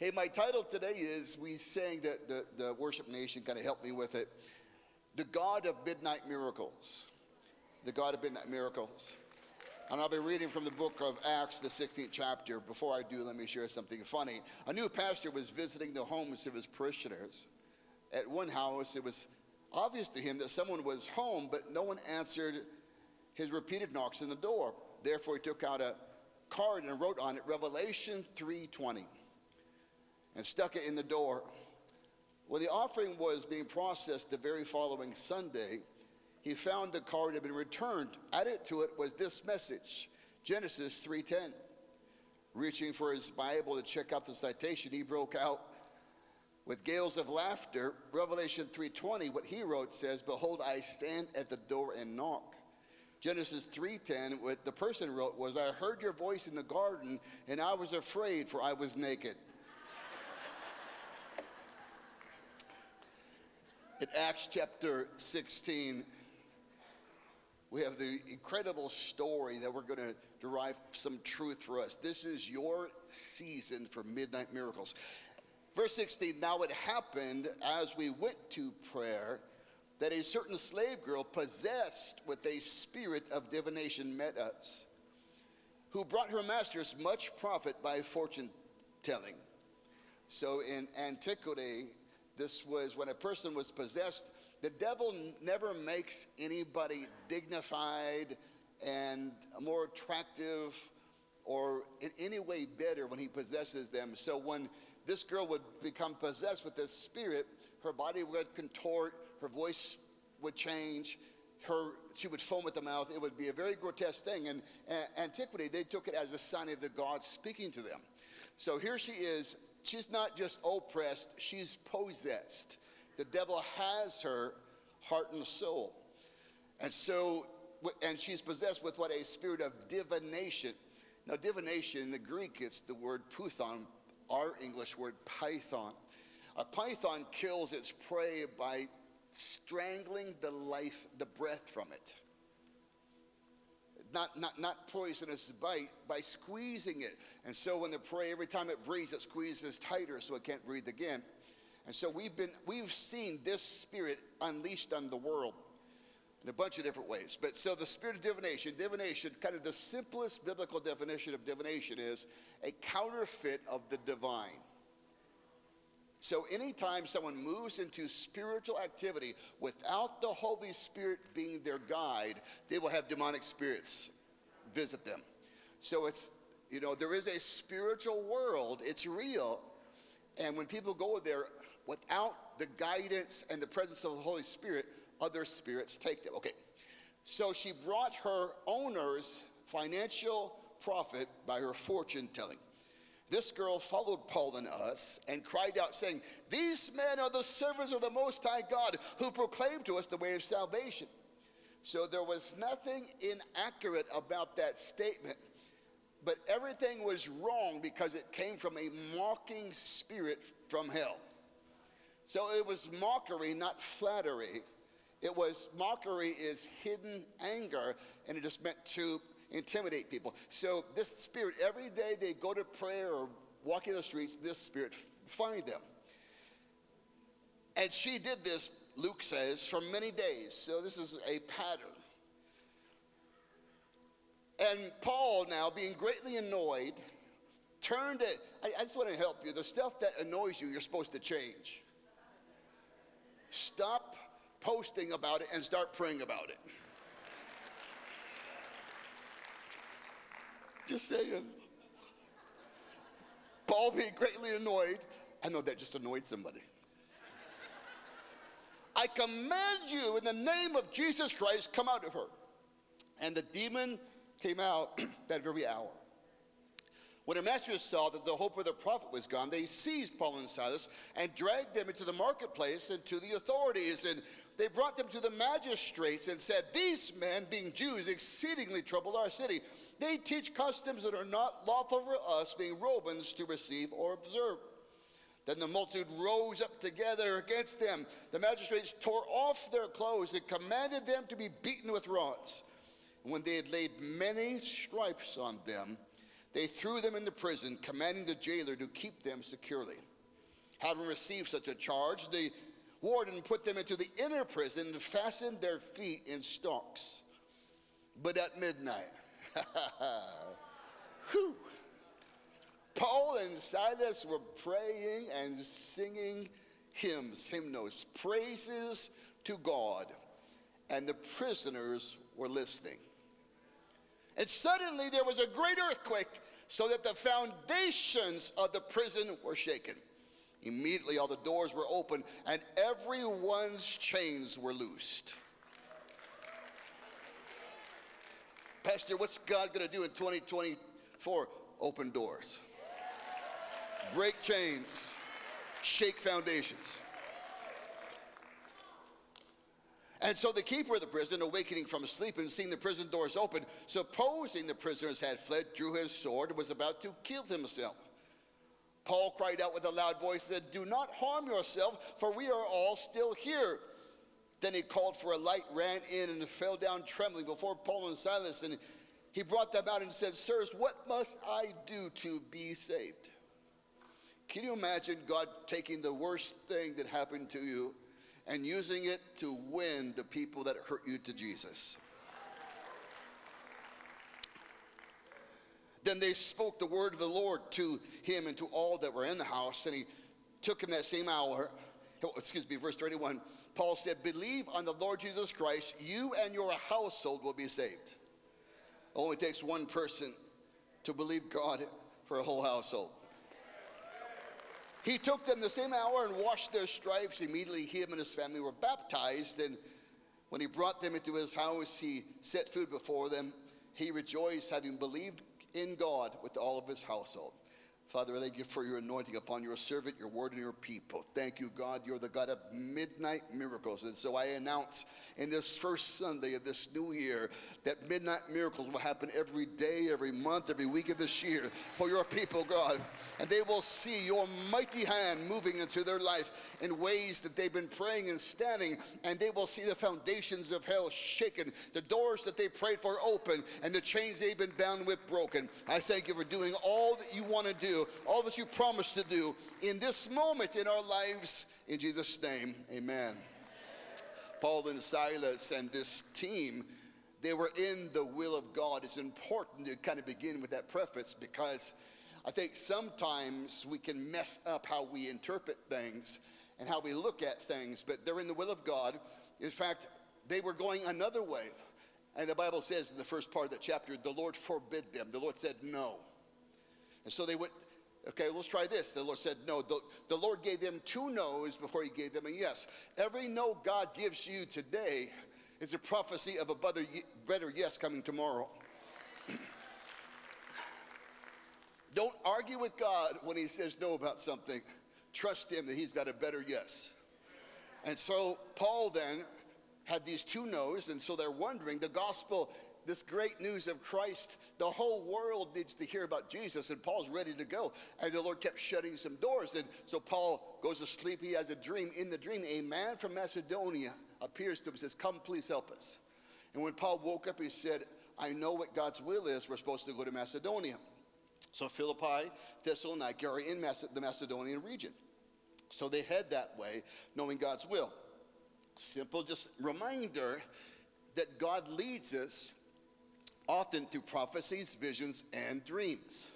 Hey, my title today is we sang that the, the worship nation kind of helped me with it. The God of Midnight Miracles. The God of Midnight Miracles. And I'll be reading from the book of Acts, the 16th chapter. Before I do, let me share something funny. A new pastor was visiting the homes of his parishioners. At one house, it was obvious to him that someone was home, but no one answered his repeated knocks on the door. Therefore, he took out a card and wrote on it Revelation 3:20 and stuck it in the door. When the offering was being processed the very following Sunday, he found the card had been returned. Added to it was this message, Genesis 3:10. Reaching for his Bible to check out the citation, he broke out with gales of laughter. Revelation 3:20, what he wrote says, "Behold, I stand at the door and knock." Genesis 3:10, what the person wrote was, "I heard your voice in the garden, and I was afraid, for I was naked." In Acts chapter 16, we have the incredible story that we're going to derive some truth for us. This is your season for midnight miracles. Verse 16 Now it happened as we went to prayer that a certain slave girl possessed with a spirit of divination met us, who brought her masters much profit by fortune telling. So in antiquity, this was when a person was possessed the devil never makes anybody dignified and more attractive or in any way better when he possesses them. So when this girl would become possessed with this spirit, her body would contort, her voice would change, her she would foam at the mouth. It would be a very grotesque thing. In uh, antiquity, they took it as a sign of the God speaking to them. So here she is. She's not just oppressed; she's possessed. The devil has her heart and soul. And so, and she's possessed with what a spirit of divination. Now, divination in the Greek, it's the word puthon, our English word python. A python kills its prey by strangling the life, the breath from it. Not, not, not poisonous bite, by squeezing it. And so when the prey, every time it breathes, it squeezes tighter so it can't breathe again. And so we've been we've seen this spirit unleashed on the world in a bunch of different ways. But so the spirit of divination, divination, kind of the simplest biblical definition of divination is a counterfeit of the divine. So anytime someone moves into spiritual activity without the Holy Spirit being their guide, they will have demonic spirits visit them. So it's you know there is a spiritual world, it's real. And when people go there, without the guidance and the presence of the Holy Spirit, other spirits take them. Okay, so she brought her owners financial profit by her fortune telling. This girl followed Paul and us and cried out, saying, These men are the servants of the Most High God who proclaim to us the way of salvation. So there was nothing inaccurate about that statement, but everything was wrong because it came from a mocking spirit from hell. So it was mockery, not flattery. It was mockery is hidden anger, and it just meant to intimidate people. So this spirit, every day they go to prayer or walk in the streets, this spirit find them. And she did this, Luke says, for many days. So this is a pattern. And Paul, now being greatly annoyed, turned it. I, I just want to help you. The stuff that annoys you, you're supposed to change. Stop posting about it and start praying about it. Just saying. Paul being greatly annoyed. I know that just annoyed somebody. I command you in the name of Jesus Christ, come out of her. And the demon came out that very hour. When masters saw that the hope of the profit was gone, they seized Paul and Silas and dragged them into the marketplace and to the authorities. And they brought them to the magistrates and said, These men, being Jews, exceedingly trouble our city. They teach customs that are not lawful for us, being Romans, to receive or observe. Then the multitude rose up together against them. The magistrates tore off their clothes and commanded them to be beaten with rods. And when they had laid many stripes on them, They threw them into prison, commanding the jailer to keep them securely. Having received such a charge, the warden put them into the inner prison and fastened their feet in stocks. But at midnight, whew, Paul and Silas were praying and singing hymns, hymnos, praises to God, and the prisoners were listening. And suddenly there was a great earthquake, so that the foundations of the prison were shaken. Immediately all the doors were open, and everyone's chains were loosed. Pastor, what's God going to do in 2024? Open doors, break chains, shake foundations. And so the keeper of the prison, awakening from sleep and seeing the prison doors open, supposing the prisoners had fled, drew his sword and was about to kill himself. Paul cried out with a loud voice, said, Do not harm yourself, for we are all still here. Then he called for a light, ran in, and fell down trembling before Paul and Silas. And he brought them out and said, Sirs, what must I do to be saved? Can you imagine God taking the worst thing that happened to you and using it to win the people that hurt you to Jesus. Then they spoke the word of the Lord to him and to all that were in the house, and he took him that same hour. Oh, excuse me, verse 31. Paul said, Believe on the Lord Jesus Christ, you and your household will be saved. Only takes one person to believe God for a whole household. He took them the same hour and washed their stripes. Immediately, him and his family were baptized. And when he brought them into his house, he set food before them. He rejoiced, having believed in God with all of his household. Father, I thank you for your anointing upon your servant, your word, and your people. Thank you, God. You're the God of midnight miracles. And so I announce in this first Sunday of this new year that midnight miracles will happen every day, every month, every week of this year for your people, God. And they will see your mighty hand moving into their life in ways that they've been praying and standing. And they will see the foundations of hell shaken, the doors that they prayed for open, and the chains they've been bound with broken. I thank you for doing all that you want to do all that you promised to do in this moment in our lives. In Jesus' name, amen. Paul and Silas and this team, they were in the will of God. It's important to kind of begin with that preface because I think sometimes we can mess up how we interpret things and how we look at things, but they're in the will of God. In fact, they were going another way. And the Bible says in the first part of the chapter, the Lord forbid them. The Lord said no. And so they went, Okay, let's try this. The Lord said no. The, the Lord gave them two no's before he gave them a yes. Every no God gives you today is a prophecy of a better, better yes coming tomorrow. Don't argue with God when he says no about something. Trust him that he's got a better yes. And so Paul then had these two no's, and so they're wondering the gospel this great news of Christ. The whole world needs to hear about Jesus, and Paul's ready to go. And the Lord kept shutting some doors. And so Paul goes to sleep. He has a dream. In the dream, a man from Macedonia appears to him and says, Come, please help us. And when Paul woke up, he said, I know what God's will is. We're supposed to go to Macedonia. So Philippi, Thessalonica are in the Macedonian region. So they head that way, knowing God's will. Simple, just reminder that God leads us often through prophecies, visions, and dreams.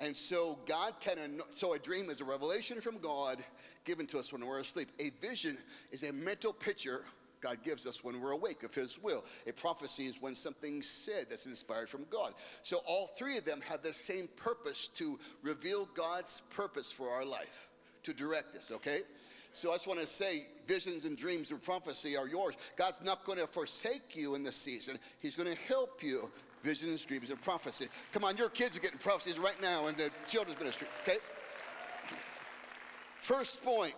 And so God can, so a dream is a revelation from God given to us when we're asleep. A vision is a mental picture God gives us when we're awake of His will. A prophecy is when something's said that's inspired from God. So all three of them have the same purpose to reveal God's purpose for our life, to direct us, okay? So I just want to say visions and dreams and prophecy are yours. God's not going to forsake you in this season, He's going to help you. Visions, dreams, and prophecy. Come on, your kids are getting prophecies right now in the children's ministry, okay? First point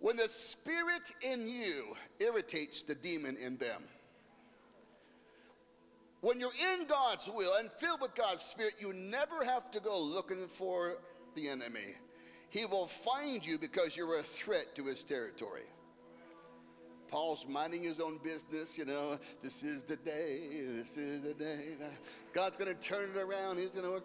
when the spirit in you irritates the demon in them. When you're in God's will and filled with God's spirit, you never have to go looking for the enemy. He will find you because you're a threat to his territory. Paul's minding his own business, you know. This is the day, this is the day. God's going to turn it around. He's going to work.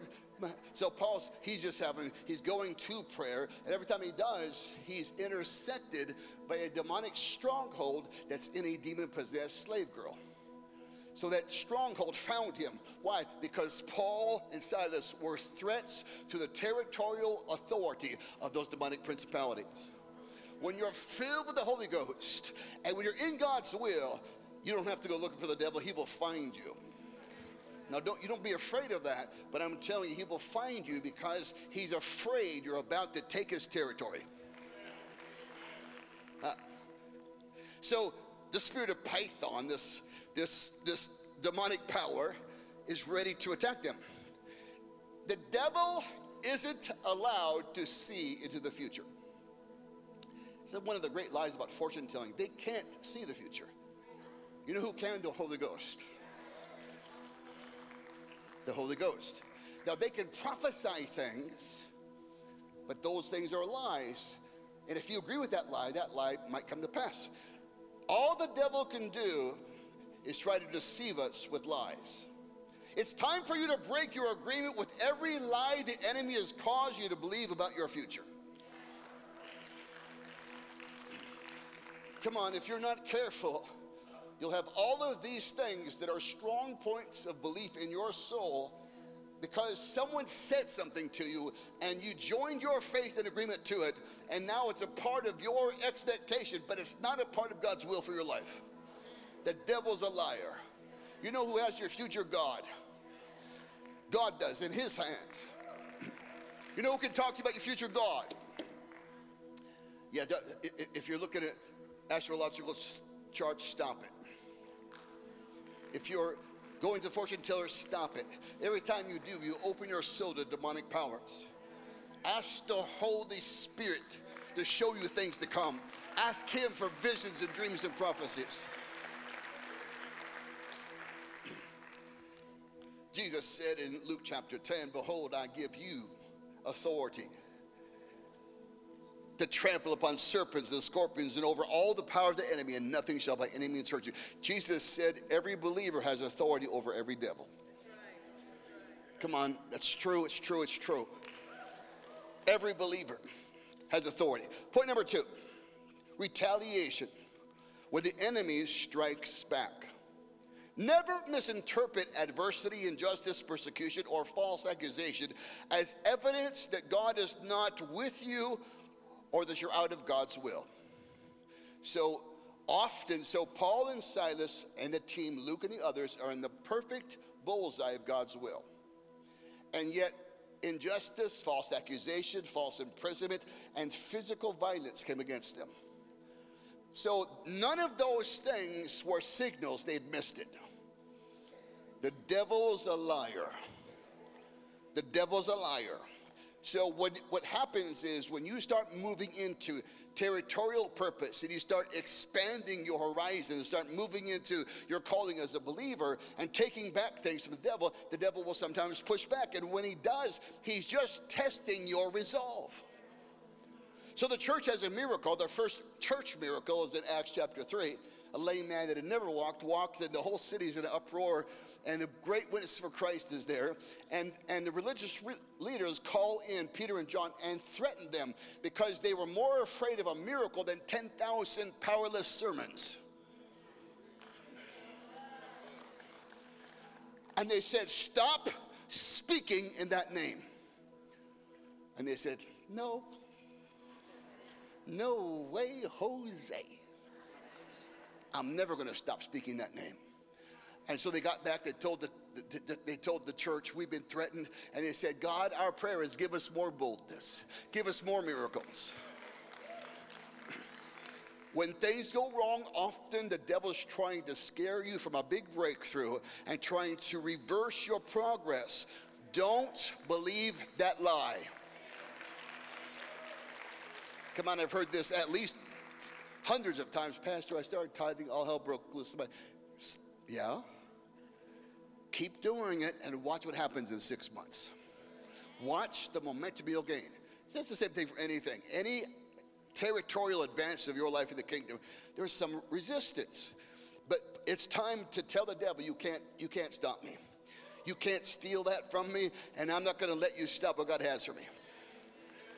So Paul's, he's just having, he's going to prayer. And every time he does, he's intersected by a demonic stronghold that's in a demon possessed slave girl. So that stronghold found him. Why? Because Paul and Silas were threats to the territorial authority of those demonic principalities. When you're filled with the Holy Ghost and when you're in God's will, you don't have to go looking for the devil, he will find you. Now, don't, you don't be afraid of that, but I'm telling you, he will find you because he's afraid you're about to take his territory. Uh, so, the spirit of Python, this this, this demonic power is ready to attack them. The devil isn't allowed to see into the future. It's one of the great lies about fortune telling. They can't see the future. You know who can? The Holy Ghost. The Holy Ghost. Now, they can prophesy things, but those things are lies. And if you agree with that lie, that lie might come to pass. All the devil can do is try to deceive us with lies. It's time for you to break your agreement with every lie the enemy has caused you to believe about your future. Come on, if you're not careful, you'll have all of these things that are strong points of belief in your soul because someone said something to you and you joined your faith and agreement to it, and now it's a part of your expectation, but it's not a part of God's will for your life. The devil's a liar. You know who has your future? God. God does in his hands. You know who can talk to you about your future? God. Yeah, if you're looking at astrological charts, stop it. If you're going to fortune teller, stop it. Every time you do, you open your soul to demonic powers. Ask the Holy Spirit to show you things to come. Ask Him for visions and dreams and prophecies. Jesus said in Luke chapter 10, Behold, I give you authority to trample upon serpents and scorpions and over all the power of the enemy, and nothing shall by any means hurt you. Jesus said every believer has authority over every devil. Come on, that's true, it's true, it's true. Every believer has authority. Point number two retaliation, when the enemy strikes back. Never misinterpret adversity, injustice, persecution, or false accusation as evidence that God is not with you or that you're out of God's will. So often, so Paul and Silas and the team, Luke and the others, are in the perfect bullseye of God's will. And yet, injustice, false accusation, false imprisonment, and physical violence came against them. So none of those things were signals they'd missed it. The devil's a liar. The devil's a liar. So what, what happens is when you start moving into territorial purpose and you start expanding your horizon, start moving into your calling as a believer and taking back things from the devil, the devil will sometimes push back. And when he does, he's just testing your resolve. So the church has a miracle. The first church miracle is in Acts chapter 3 a lame man that had never walked walks, and the whole city is in an uproar, and a great witness for Christ is there. And, and the religious re- leaders call in Peter and John and threaten them because they were more afraid of a miracle than 10,000 powerless sermons. And they said, Stop speaking in that name. And they said, No, no way, Jose. I'm never going to stop speaking that name. And so they got back, they told the, they told the church, we've been threatened. And they said, God, our prayer is give us more boldness, give us more miracles. When things go wrong, often the devil's trying to scare you from a big breakthrough and trying to reverse your progress. Don't believe that lie. Come on, I've heard this at least hundreds of times, Pastor, I started tithing, all hell broke loose. Yeah? Keep doing it and watch what happens in six months. Watch the momentum you'll gain. That's the same thing for anything. Any territorial advance of your life in the kingdom, there's some resistance. But it's time to tell the devil, you can't, you can't stop me. You can't steal that from me, and I'm not going to let you stop what God has for me.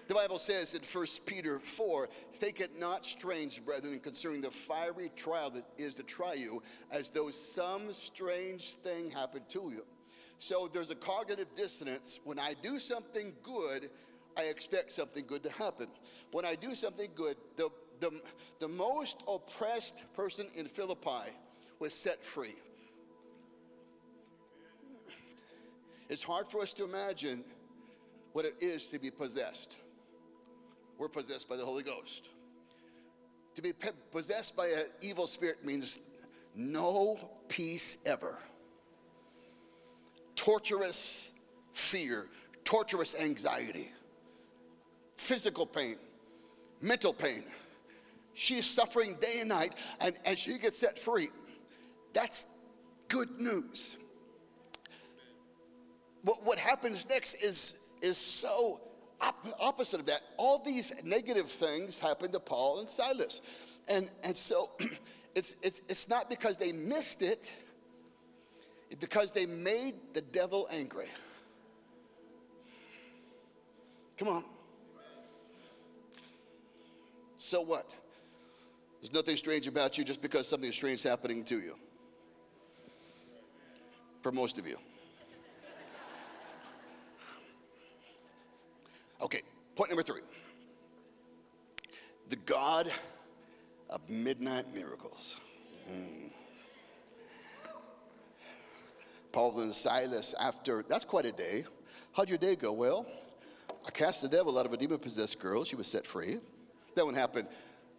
The Bible says in 1 Peter 4 Think it not strange, brethren, concerning the fiery trial that is to try you, as though some strange thing happened to you. So there's a cognitive dissonance. When I do something good, I expect something good to happen. When I do something good, the, the, the most oppressed person in Philippi was set free. It's hard for us to imagine what it is to be possessed. We're possessed by the Holy Ghost. To be possessed by an evil spirit means no peace ever. Torturous fear, torturous anxiety, physical pain, mental pain. She's suffering day and night, and, and she gets set free. That's good news. What, what happens next is, is so op- opposite of that. All these negative things happened to Paul and Silas. And, and so it's, it's, it's not because they missed it, it's because they made the devil angry. Come on. So what? There's nothing strange about you just because something strange is happening to you. For most of you. Okay, point number three. The God of midnight miracles. Mm. Paul and Silas, after, that's quite a day. How'd your day go? Well, I cast the devil out of a demon possessed girl. She was set free. That one happened?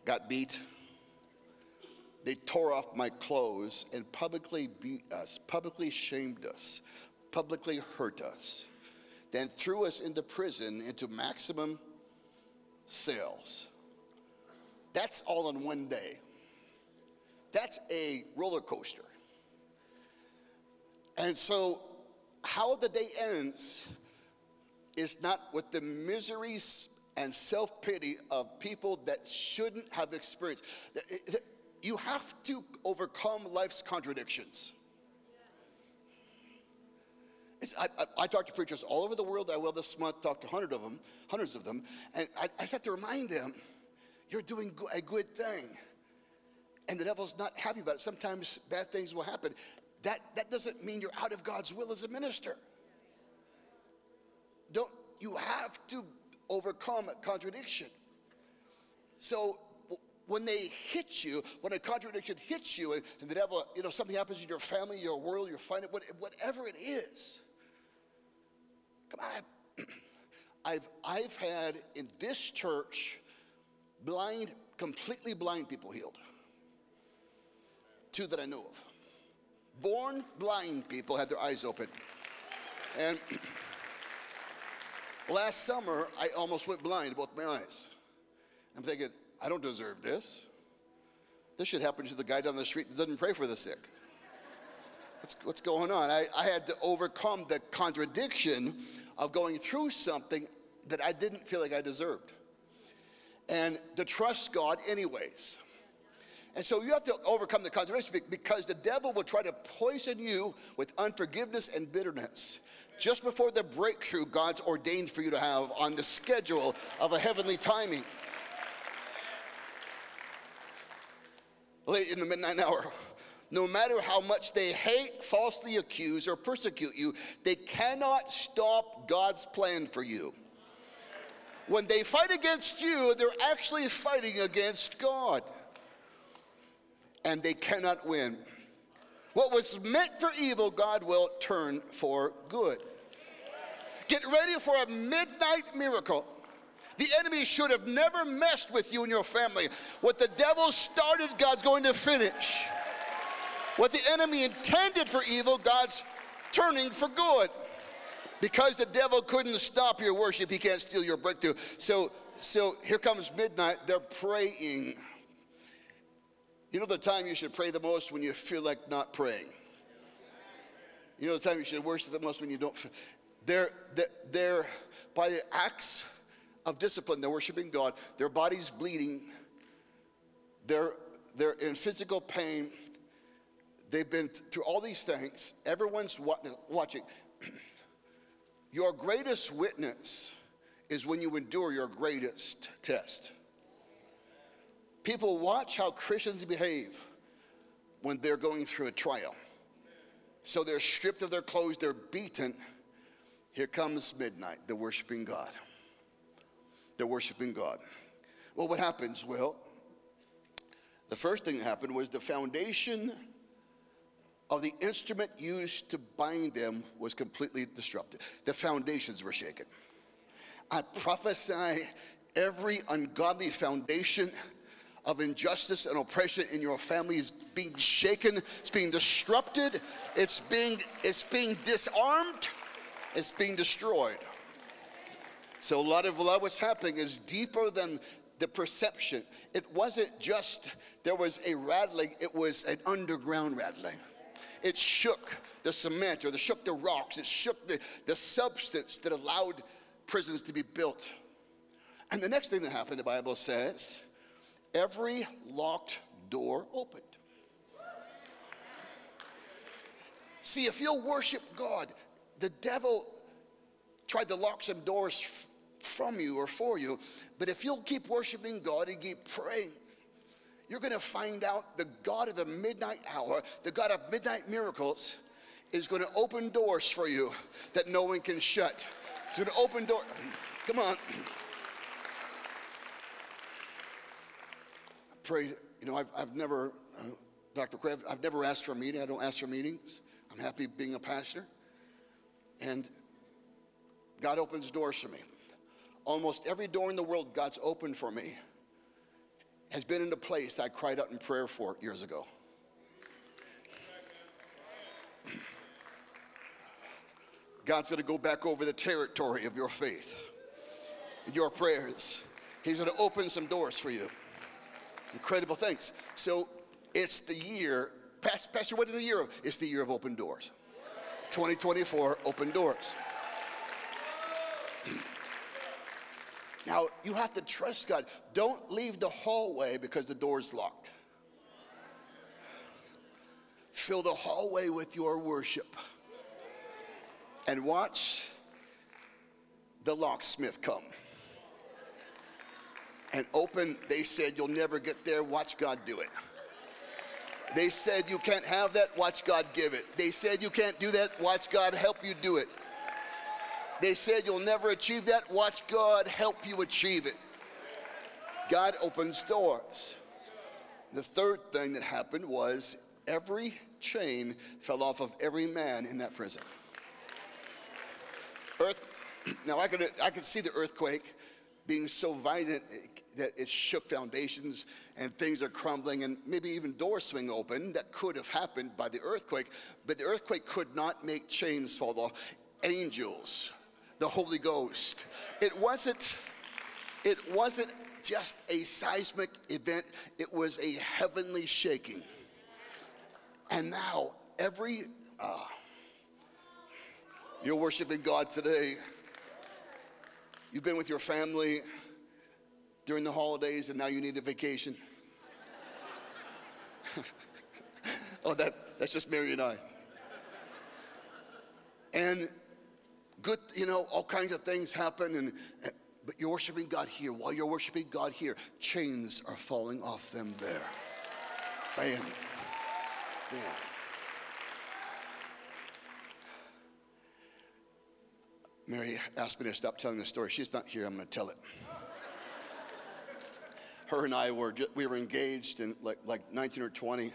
Got beat. They tore off my clothes and publicly beat us, publicly shamed us, publicly hurt us then threw us into prison, into maximum cells. That's all in one day. That's a roller coaster. And so, how the day ends is not with the miseries and self pity of people that shouldn't have experienced. You have to overcome life's contradictions. I, I, I, talk to preachers all over the world. I will this month talk to hundred of them, hundreds of them, and I, I just have to remind them, you're doing a good thing, and the devil's not happy about it. Sometimes bad things will happen. That that doesn't mean you're out of God's will as a minister. Don't you have to overcome a contradiction? So when they hit you, when a contradiction hits you, and, the devil, you know, something happens in your family, your world, your finance, whatever it is Come on, I've, I've had in this church blind, completely blind people healed. Two that I know of. Born blind people had their eyes open. And last summer, I almost went blind, both my eyes. I'm thinking, I don't deserve this. This should happen to the guy down the street that doesn't pray for the sick. What's, what's going on? I, I had to overcome the contradiction of going through something that I didn't feel like I deserved. And to trust God, anyways. And so you have to overcome the contradiction because the devil will try to poison you with unforgiveness and bitterness just before the breakthrough God's ordained for you to have on the schedule of a heavenly timing. Late in the midnight hour, no matter how much they hate, falsely accuse, or persecute you, they cannot stop God's plan for you. When they fight against you, they're actually fighting against God. And they cannot win. What was meant for evil, God will turn for good. Get ready for a midnight miracle. The enemy should have never messed with you and your family. What the devil started, God's going to finish. What the enemy intended for evil, God's turning for good. Because the devil couldn't stop your worship, he can't steal your breakthrough. So, so here comes midnight, they're praying. You know the time you should pray the most when you feel like not praying. You know the time you should worship the most when you don't. They're, they're, they're by the acts of discipline. They're worshiping God. Their body's bleeding. They're, they're in physical pain. They've been through all these things. Everyone's watching. Your greatest witness is when you endure your greatest test. People watch how Christians behave when they're going through a trial. So they're stripped of their clothes, they're beaten. Here comes midnight, they're worshiping God. They're worshiping God. Well, what happens? Well, the first thing that happened was the foundation of the instrument used to bind them was completely disrupted. The foundations were shaken. I prophesy every ungodly foundation of injustice and oppression in your family is being shaken, it's being disrupted, it's being, it's being disarmed, it's being destroyed. So a lot of, a lot of what's happening is deeper than the perception. It wasn't just there was a rattling, it was an underground rattling. It shook the cement or it shook the rocks, it shook the, the substance that allowed prisons to be built. And the next thing that happened, the Bible says, every locked door opened. See, if you'll worship God, the devil tried to lock some doors f- from you or for you, but if you'll keep worshiping God and keep praying, you're going to find out the God of the midnight hour, the God of midnight miracles, is going to open doors for you that no one can shut. It's going to open doors. Come on. prayed, you know, I've, I've never, uh, Dr. Craig, I've never asked for a meeting. I don't ask for meetings. I'm happy being a pastor. And God opens doors for me. Almost every door in the world God's opened for me has been in the place I cried out in prayer for years ago. God's going to go back over the territory of your faith, your prayers. He's going to open some doors for you. Incredible things. So it's the year, Pastor, what is the year of? It's the year of open doors. 2024, open doors. Now, you have to trust God. Don't leave the hallway because the door's locked. Fill the hallway with your worship. And watch the locksmith come and open, they said, You'll never get there. Watch God do it. They said, You can't have that. Watch God give it. They said, You can't do that. Watch God help you do it. They said, You'll never achieve that. Watch God help you achieve it. God opens doors. The third thing that happened was every chain fell off of every man in that prison. Earth, now I could, I could see the earthquake being so violent that it shook foundations and things are crumbling and maybe even doors swing open. That could have happened by the earthquake, but the earthquake could not make chains fall off. Angels, the Holy Ghost. It wasn't, it wasn't just a seismic event, it was a heavenly shaking. And now every uh, you're worshiping God today. You've been with your family during the holidays and now you need a vacation. oh, that, that's just Mary and I. And good, you know, all kinds of things happen, and, but you're worshiping God here. While you're worshiping God here, chains are falling off them there. Bam. Yeah. Mary asked me to stop telling the story. She's not here. I'm going to tell it. Her and I were we were engaged in like like 19 or 20,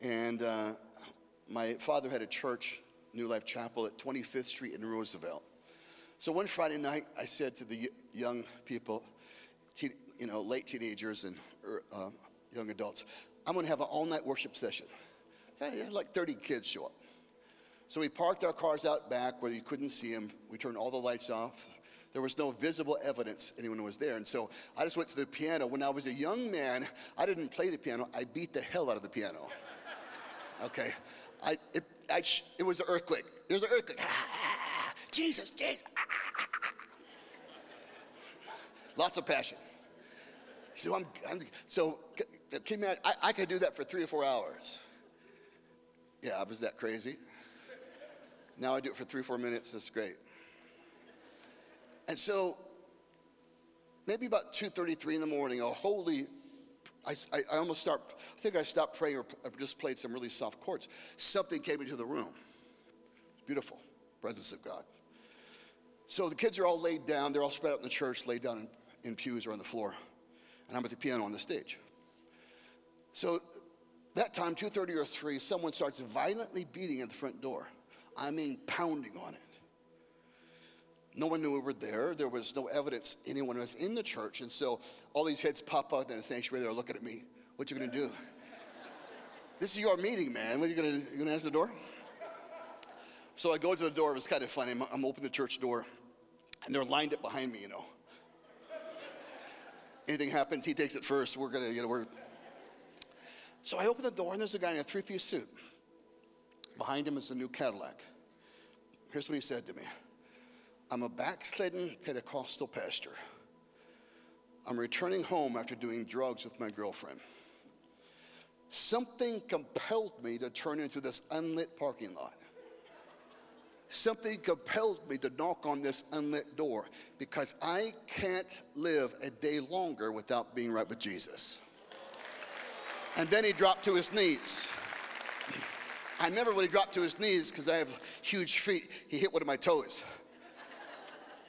and uh, my father had a church, New Life Chapel, at 25th Street in Roosevelt. So one Friday night, I said to the young people, teen, you know, late teenagers and uh, young adults, I'm going to have an all-night worship session. So I had like 30 kids show up. So we parked our cars out back where you couldn't see them. We turned all the lights off. There was no visible evidence anyone was there. And so I just went to the piano. When I was a young man, I didn't play the piano, I beat the hell out of the piano. Okay? I, it, I, it was an earthquake. There was an earthquake. Jesus, Jesus. Ah, ah, ah, Lots of passion. So I'm, I'm so you I, I could do that for three or four hours. Yeah, I was that crazy? Now I do it for three or four minutes. That's great. And so maybe about 2.33 in the morning, a holy, I, I, almost start, I think I stopped praying or just played some really soft chords. Something came into the room. Beautiful presence of God. So the kids are all laid down. They're all spread out in the church, laid down in, in pews or on the floor. And I'm at the piano on the stage. So that time, 2.30 or 3, someone starts violently beating at the front door. I mean pounding on it. No one knew we were there. There was no evidence anyone was in the church. And so all these heads pop out in the sanctuary. They're looking at me. What you gonna do? this is your meeting, man. What are you gonna, you gonna answer the door? So I go to the door. It was kind of funny. I'm, I'm opening the church door, and they're lined up behind me, you know. Anything happens, he takes it first. We're gonna, you know, we're. So I open the door, and there's a guy in a three-piece suit. Behind him is a new Cadillac. Here's what he said to me. I'm a backslidden Pentecostal pastor. I'm returning home after doing drugs with my girlfriend. Something compelled me to turn into this unlit parking lot. Something compelled me to knock on this unlit door because I can't live a day longer without being right with Jesus. And then he dropped to his knees. I remember when he dropped to his knees because I have huge feet, he hit one of my toes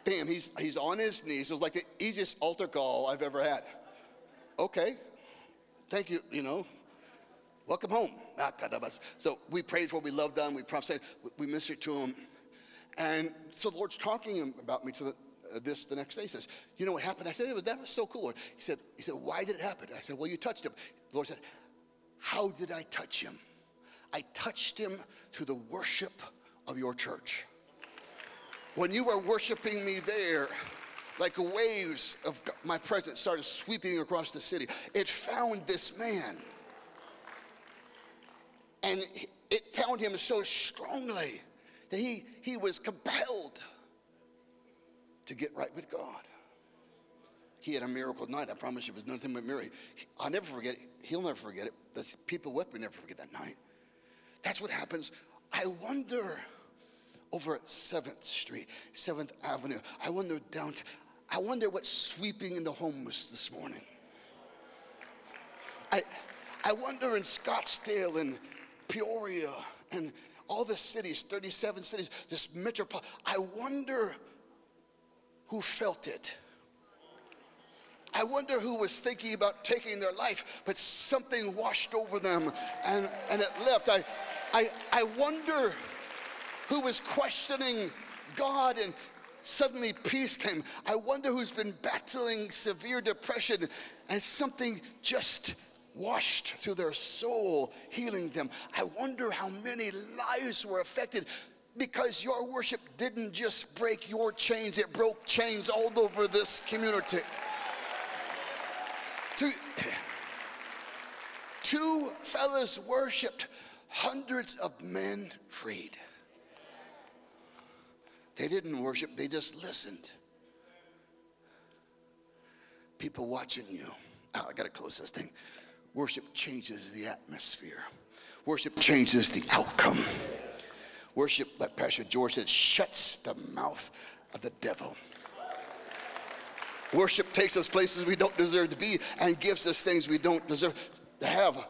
bam, he's, he's on his knees. It was like the easiest altar call I've ever had. Okay, thank you, you know. Welcome home. Ah, so we prayed for, we loved them, we prophesied, we ministered to him. And so the Lord's talking about me to the, uh, this the next day. He says, You know what happened? I said, That was so cool, Lord. He said, he said, Why did it happen? I said, Well, you touched him. The Lord said, How did I touch him? I touched him through the worship of your church. When you were worshiping me there, like waves of my presence started sweeping across the city, it found this man. And it found him so strongly that he, he was compelled to get right with God. He had a miracle night. I promise you, it was nothing but miracle. I'll never forget it. He'll never forget it. The people with me never forget that night. That's what happens. I wonder over at 7th Street, 7th Avenue. I wonder down, I wonder what's sweeping in the homeless this morning. I, I wonder in Scottsdale and Peoria and all the cities, 37 cities, this metropolitan, I wonder who felt it. I wonder who was thinking about taking their life, but something washed over them and, and it left. I, I, I wonder who was questioning God and suddenly peace came. I wonder who's been battling severe depression and something just washed through their soul, healing them. I wonder how many lives were affected because your worship didn't just break your chains, it broke chains all over this community. Two, two fellas worshiped, hundreds of men freed. They didn't worship, they just listened. People watching you. Oh, I got to close this thing. Worship changes the atmosphere, worship changes the outcome. Worship, like Pastor George said, shuts the mouth of the devil. Worship takes us places we don't deserve to be and gives us things we don't deserve to have.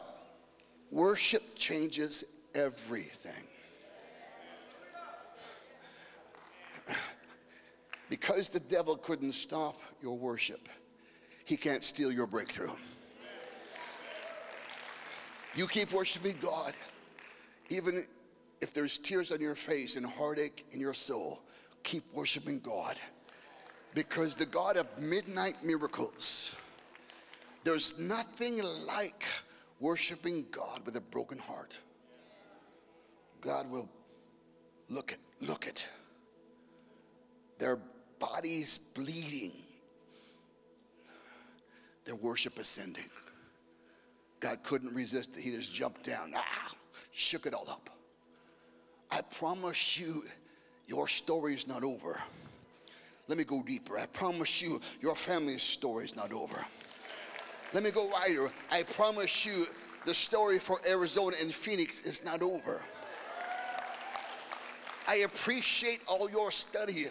Worship changes everything. Because the devil couldn't stop your worship, he can't steal your breakthrough. You keep worshiping God, even if there's tears on your face and heartache in your soul, keep worshiping God. Because the God of midnight miracles, there's nothing like worshiping God with a broken heart. God will look at, look at their bodies bleeding, their worship ascending. God couldn't resist it. He just jumped down, ah, shook it all up. I promise you, your story is not over. Let me go deeper. I promise you, your family's story is not over. Let me go wider. I promise you, the story for Arizona and Phoenix is not over. I appreciate all your study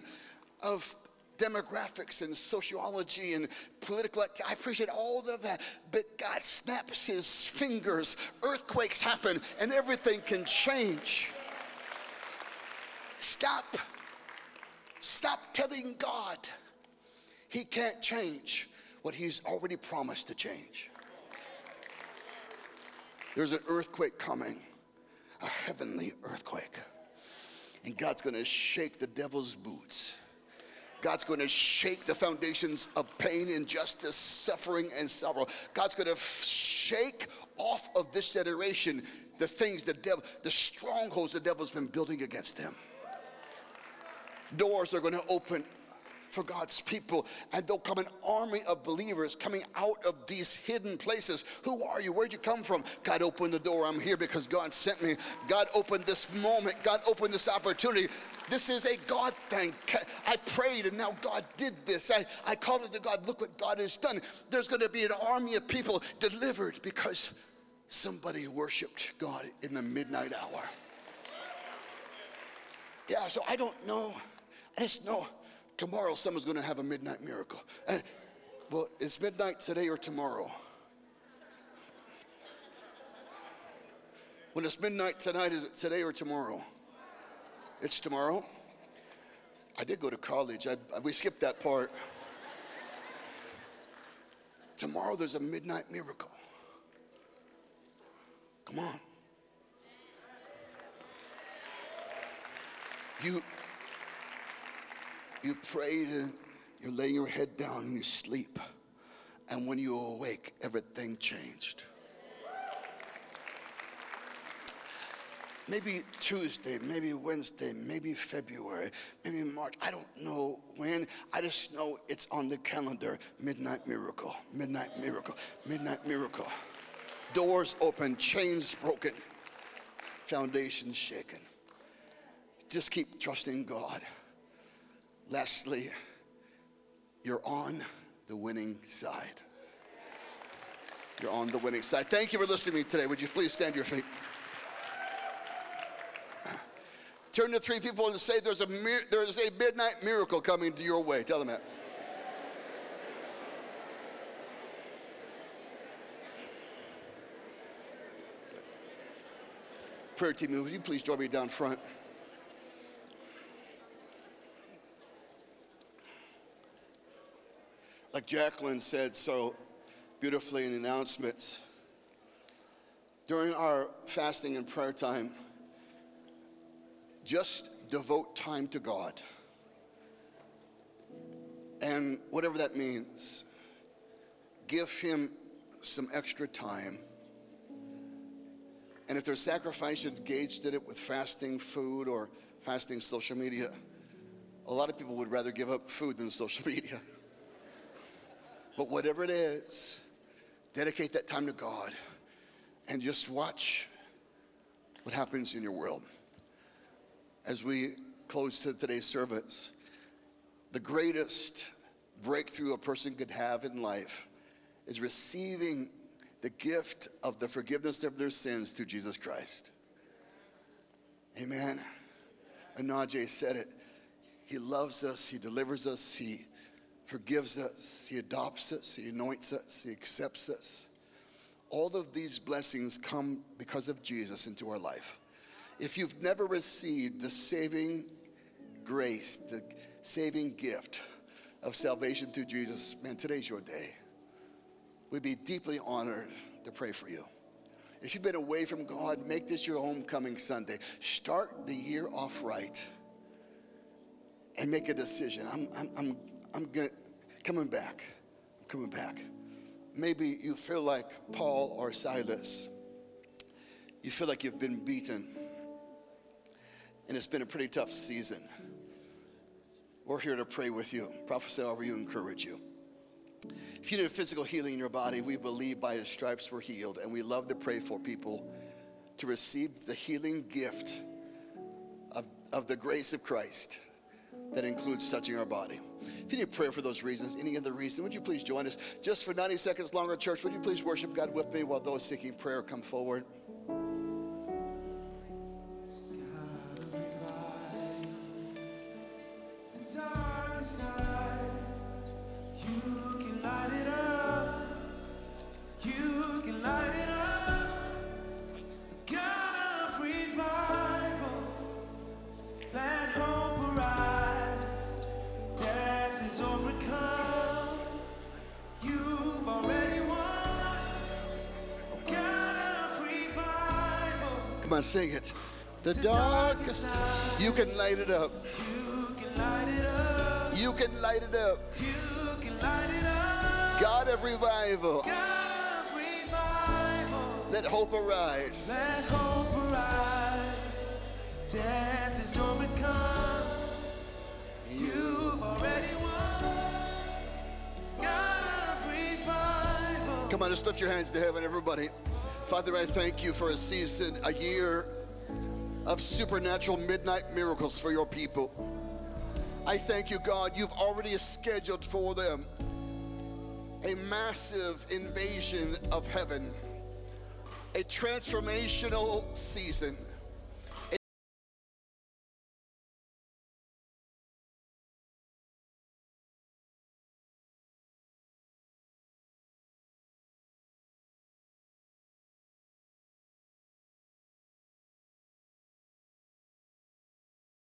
of demographics and sociology and political. I appreciate all of that. But God snaps his fingers, earthquakes happen, and everything can change. Stop. Stop telling God he can't change what he's already promised to change. There's an earthquake coming, a heavenly earthquake. And God's to shake the devil's boots. God's going to shake the foundations of pain, injustice, suffering, and sorrow. God's going to shake off of this generation the things the devil, the strongholds the devil's been building against them. Doors are going to open for God's people, and there'll come an army of believers coming out of these hidden places. Who are you? Where'd you come from? God opened the door. I'm here because God sent me. God opened this moment. God opened this opportunity. This is a God thing. I prayed and now God did this. I, I called it to God. Look what God has done. There's going to be an army of people delivered because somebody worshiped God in the midnight hour. Yeah, so I don't know. I just know tomorrow someone's going to have a midnight miracle. Uh, well, it's midnight today or tomorrow? When it's midnight tonight, is it today or tomorrow? It's tomorrow. I did go to college. I, we skipped that part. Tomorrow there's a midnight miracle. Come on. You you prayed and you're laying your head down and you sleep. And when you awake, everything changed. Maybe Tuesday, maybe Wednesday, maybe February, maybe March. I don't know when. I just know it's on the calendar. Midnight miracle, midnight miracle, midnight miracle. Doors open, chains broken, foundations shaken. Just keep trusting God. Lastly, you're on the winning side. You're on the winning side. Thank you for listening to me today. Would you please stand your feet? Turn to three people and say, There's a, there's a midnight miracle coming to your way. Tell them that. Prayer team, would you please join me down front? Like Jacqueline said so beautifully in the announcements, during our fasting and prayer time, just devote time to God. And whatever that means, give Him some extra time. And if there's sacrifice engaged in it with fasting food or fasting social media, a lot of people would rather give up food than social media. But whatever it is, dedicate that time to God and just watch what happens in your world. As we close to today's service, the greatest breakthrough a person could have in life is receiving the gift of the forgiveness of their sins through Jesus Christ. Amen. Anajay said it. He loves us, He delivers us, He forgives us, He adopts us, He anoints us, He accepts us. All of these blessings come because of Jesus into our life. If you've never received the saving grace, the saving gift of salvation through Jesus, man, today's your day. We'd be deeply honored to pray for you. If you've been away from God, make this your homecoming Sunday. Start the year off right and make a decision. I'm, I'm, I'm, I'm coming back. I'm coming back. Maybe you feel like Paul or Silas. You feel like you've been beaten. And it's been a pretty tough season. We're here to pray with you, prophesy over you, encourage you. If you need a physical healing in your body, we believe by his stripes we're healed. And we love to pray for people to receive the healing gift of, of the grace of Christ that includes touching our body. If you need prayer for those reasons, any other reason, would you please join us just for 90 seconds longer, church? Would you please worship God with me while those seeking prayer come forward? Come on, sing it. The darkest, you can light it up. You can light it up. You can light it up. God of revival. Let hope arise. Let hope arise. Death is overcome. You've already won. God of revival. Come on, just lift your hands to heaven, everybody. Father, I thank you for a season, a year of supernatural midnight miracles for your people. I thank you, God, you've already scheduled for them a massive invasion of heaven, a transformational season